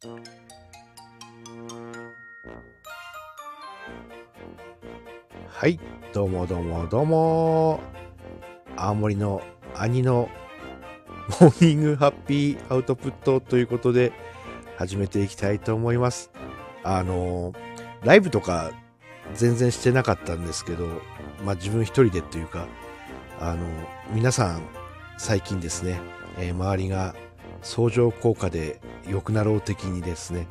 はい、どうもどうもどうも。青森の兄のモーニングハッピーアウトプットということで始めていきたいと思います。あの、ライブとか全然してなかったんですけど、まあ自分一人でというか、あの、皆さん最近ですね、えー周りが相乗効果で良くなろう的にですね、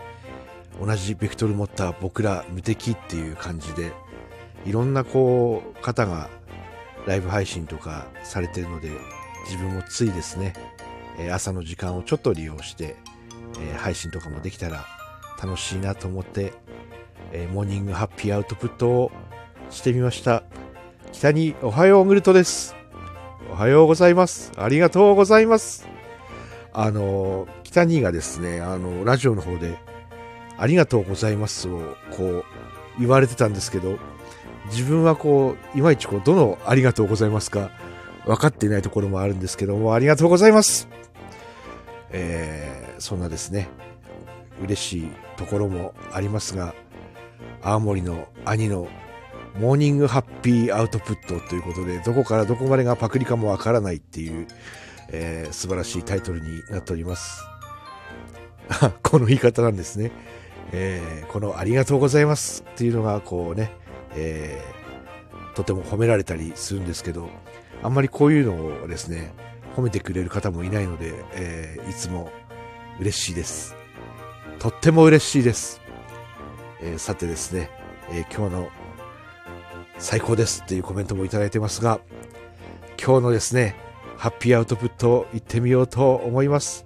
同じベクトル持った僕ら無敵っていう感じで、いろんなこう方がライブ配信とかされてるので自分もついですね、朝の時間をちょっと利用して、配信とかもできたら楽しいなと思って、モーニングハッピーアウトプットをしてみました。北におはようグルトです。おはようございます。ありがとうございます。あの北にがですねあのラジオの方でありがとうございますをこう言われてたんですけど自分はこういまいちこうどのありがとうございますか分かっていないところもあるんですけどもありがとうございます。えーそんなですね嬉しいところもありますが青森の兄のモーニングハッピーアウトプットということでどこからどこまでがパクリかもわからないっていう、えー素晴らしいタイトルになっております。この言い方なんですね、えーこのありがとうございますっていうのがこうね、えーとても褒められたりするんですけどあんまりこういうのをですね褒めてくれる方もいないので、えーいつも嬉しいです。とっても嬉しいです、えーさてですね、えー今日の最高ですっていうコメントもいただいてますが今日のですねハッピーアウトプットを行ってみようと思います、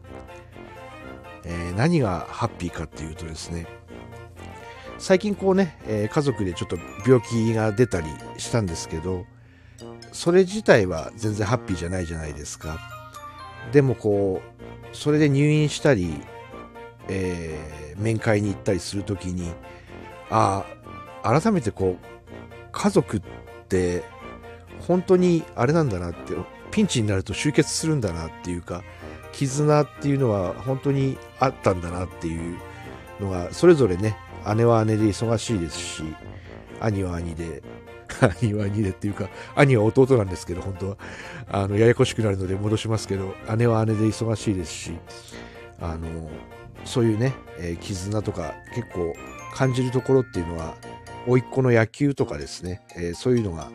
えー何がハッピーかっていうとですね最近こうね、え家族でちょっと病気が出たりしたんですけどそれ自体は全然ハッピーじゃないじゃないですか。でもこうそれで入院したり、えー面会に行ったりするときにああ改めてこう家族って本当にあれなんだなってピンチになると集結するんだなっていうか絆っていうのは本当にあったんだなっていうのがそれぞれね姉は姉で忙しいですし兄は兄で 兄は兄でっていうか兄は弟なんですけど本当は。あのややこしくなるので戻しますけど姉は姉で忙しいですしあのそういうね、えー絆とか結構感じるところっていうのは甥っ子の野球とかですね、えーそういうのが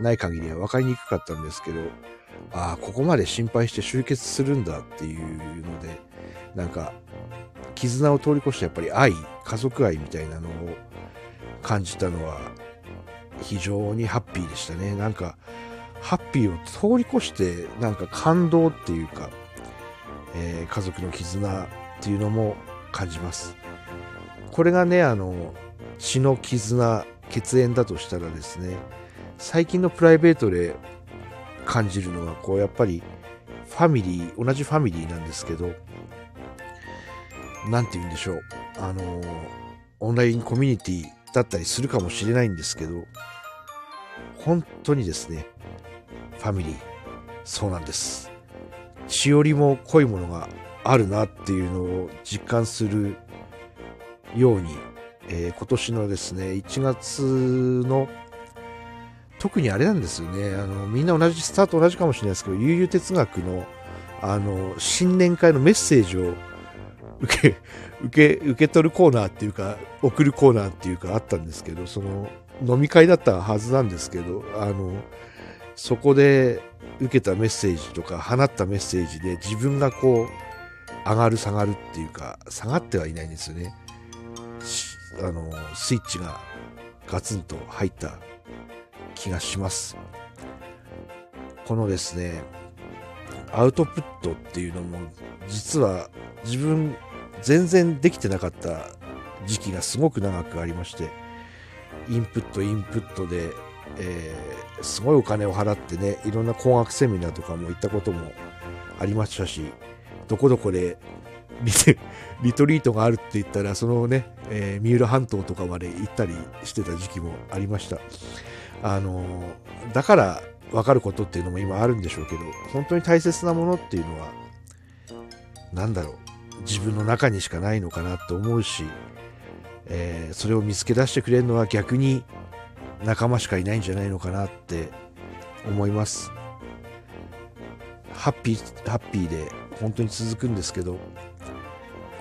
ない限りは分かりにくかったんですけどああここまで心配して集結するんだっていうのでなんか絆を通り越してやっぱり愛家族愛みたいなのを感じたのは非常にハッピーでしたね。なんかハッピーを通り越してなんか感動っていうか、えー家族の絆っていうのも感じます。これがねあの血の絆血縁だとしたらですね最近のプライベートで感じるのはこうやっぱりファミリー同じファミリーなんですけどなんて言うんでしょう。あのオンラインコミュニティだったりするかもしれないんですけど本当にですねファミリー。そうなんです。血よりも濃いものがあるなっていうのを実感するように、えー今年のですね1月の特にあれなんですよね。あのみんな同じスタート同じかもしれないですけど悠々哲学のあの新年会のメッセージを受け 受け受け取るコーナーっていうか送るコーナーっていうかあったんですけどその飲み会だったはずなんですけどあのそこで受けたメッセージとか放ったメッセージで自分がこう上がる下がるっていうか下がってはいないんですよね。あのスイッチがガツンと入った気がします。このですねアウトプットっていうのも実は自分全然できてなかった時期がすごく長くありましてインプットインプットで、えーすごいお金を払ってねいろんな工学セミナーとかも行ったこともありましたしどこどこで リリトリートがあるって言ったらそのね、えー三浦半島とかまで行ったりしてた時期もありました。あのだから分かることっていうのも今あるんでしょうけど本当に大切なものっていうのは何だろう自分の中にしかないのかなと思うし、えー、それを見つけ出してくれるのは逆に仲間しかいないんじゃないのかなって思います。ハッピーハッピーで本当に続くんですけど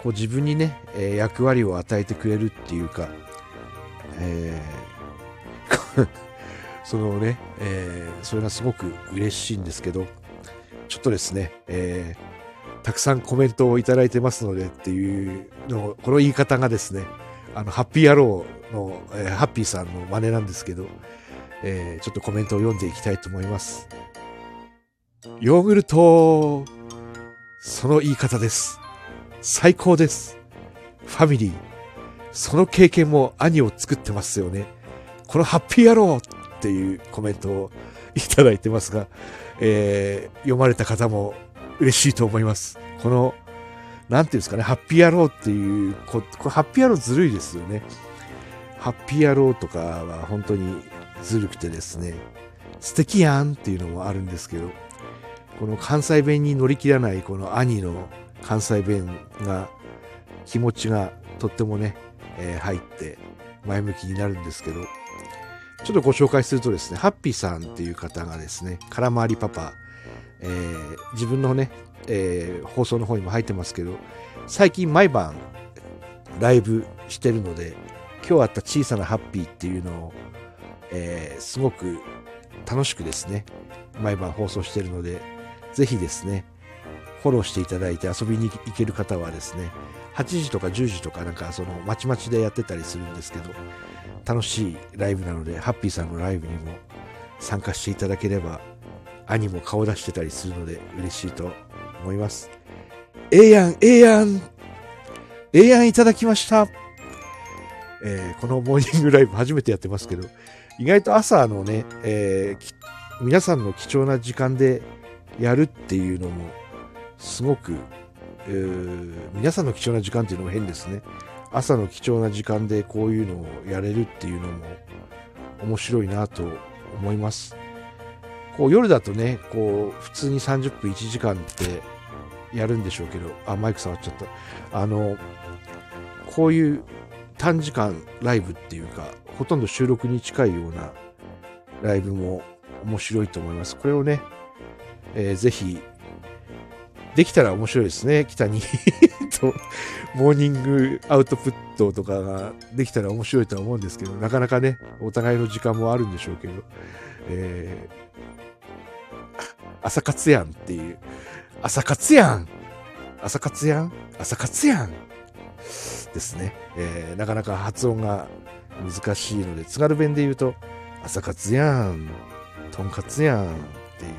こう自分にね、えー、役割を与えてくれるっていうか、えーそのね、えー、それがすごく嬉しいんですけど、ちょっとですね、えー、たくさんコメントをいただいてますのでっていうのこの言い方がですね、あの、ハッピー野郎の、えー、ハッピーさんの真似なんですけど、えー、ちょっとコメントを読んでいきたいと思います。ヨーグルト、その言い方です。最高です。ファミリー、その経験も兄を作ってますよね。このハッピー野郎っていうコメントをいただいてますが、えー、読まれた方も嬉しいと思います。この、なんていうんですかね、ハッピー野郎っていう、ここハッピー野郎ずるいですよね。ハッピー野郎とかは本当にずるくてですね、素敵やんっていうのもあるんですけど、この関西弁に乗り切らないこの兄の関西弁が気持ちがとってもね、えー、入って前向きになるんですけど、ちょっとご紹介するとですね、ハッピーさんっていう方がですね、空回りパパ、えー、自分のね、えー、放送の方にも入ってますけど、最近毎晩ライブしてるので、今日あった小さなハッピーっていうのを、えー、すごく楽しくですね、毎晩放送してるので、ぜひですね、フォローしていただいて遊びに行ける方はですね、8時とか10時とかなんかそのまちまちでやってたりするんですけど、楽しいライブなので、ハッピーさんのライブにも参加していただければ、兄も顔出してたりするので嬉しいと思います。ええやん、ええやん、ええやんいただきました。えー、このモーニングライブ初めてやってますけど、意外と朝のね、えー、皆さんの貴重な時間でやるっていうのも、すごく、えー、皆さんの貴重な時間っていうのも変ですね。朝の貴重な時間でこういうのをやれるっていうのも面白いなと思います。こう夜だとね、こう普通に30分1時間ってやるんでしょうけど、あ、マイク触っちゃった。あの、こういう短時間ライブっていうか、ほとんど収録に近いようなライブも面白いと思います。これをね、えー、ぜひできたら面白いですね。北にと、モーニングアウトプットとかができたら面白いとは思うんですけど、なかなかね、お互いの時間もあるんでしょうけど、えー、朝活やんっていう、朝活やん!朝活やん?朝活やん!ですね、えー、なかなか発音が難しいので、津軽弁で言うと、朝活やん、とんかつやんっていう、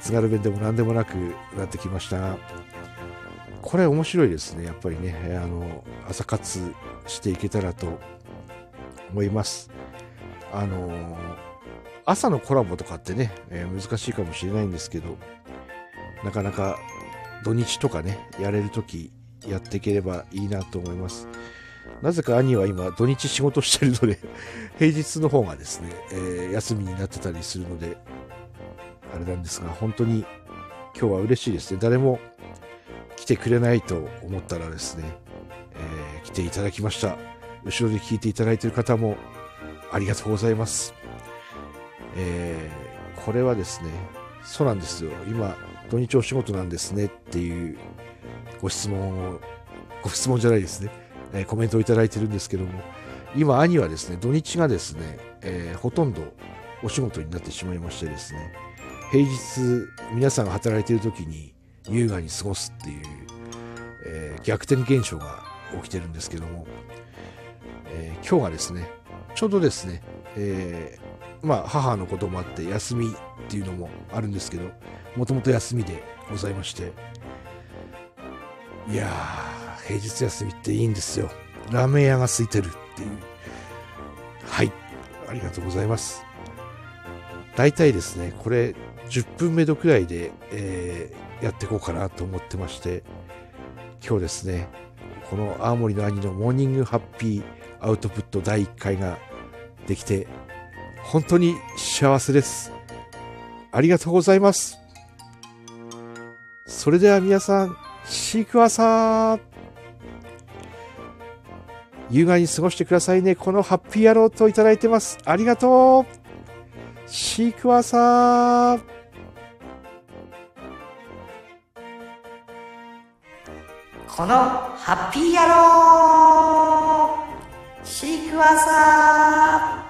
津軽弁でも何でもなくなってきました。これ面白いですね。やっぱりね。あの朝活していけたらと思います。あの朝のコラボとかってね、えー、難しいかもしれないんですけどなかなか土日とかねやれる時やっていければいいなと思います。なぜか兄は今土日仕事してるので 平日の方がですね、えー、休みになってたりするのであれなんですが、本当に今日は嬉しいですね。誰も来てくれないと思ったらですね、えー、来ていただきました。後ろで聞いていただいている方もありがとうございます。えー、これはですね、そうなんですよ。今、土日お仕事なんですねっていうご質問を、ご質問じゃないですね、えー、コメントをいただいてるんですけども、今、兄はですね、土日がですね、えー、ほとんどお仕事になってしまいましてですね、平日皆さんが働いている時に優雅に過ごすっていう、えー、逆転現象が起きてるんですけども、えー、今日がですねちょうどですね、えー、まあ母のこともあって休みっていうのもあるんですけどもともと休みでございましていやー平日休みっていいんですよ。ラーメン屋が空いてるっていう。はい。ありがとうございます。大体ですねこれ10分目処くらいで、え、やっていこうかなと思ってまして今日ですねこの青森の兄のモーニングハッピーアウトプット第1回ができて本当に幸せです。ありがとうございます。それでは皆さんシークワーサー。優雅に過ごしてくださいね。このハッピー野郎といただいてます。ありがとう。シークワーサー。このハッピー野郎。シークワーサー。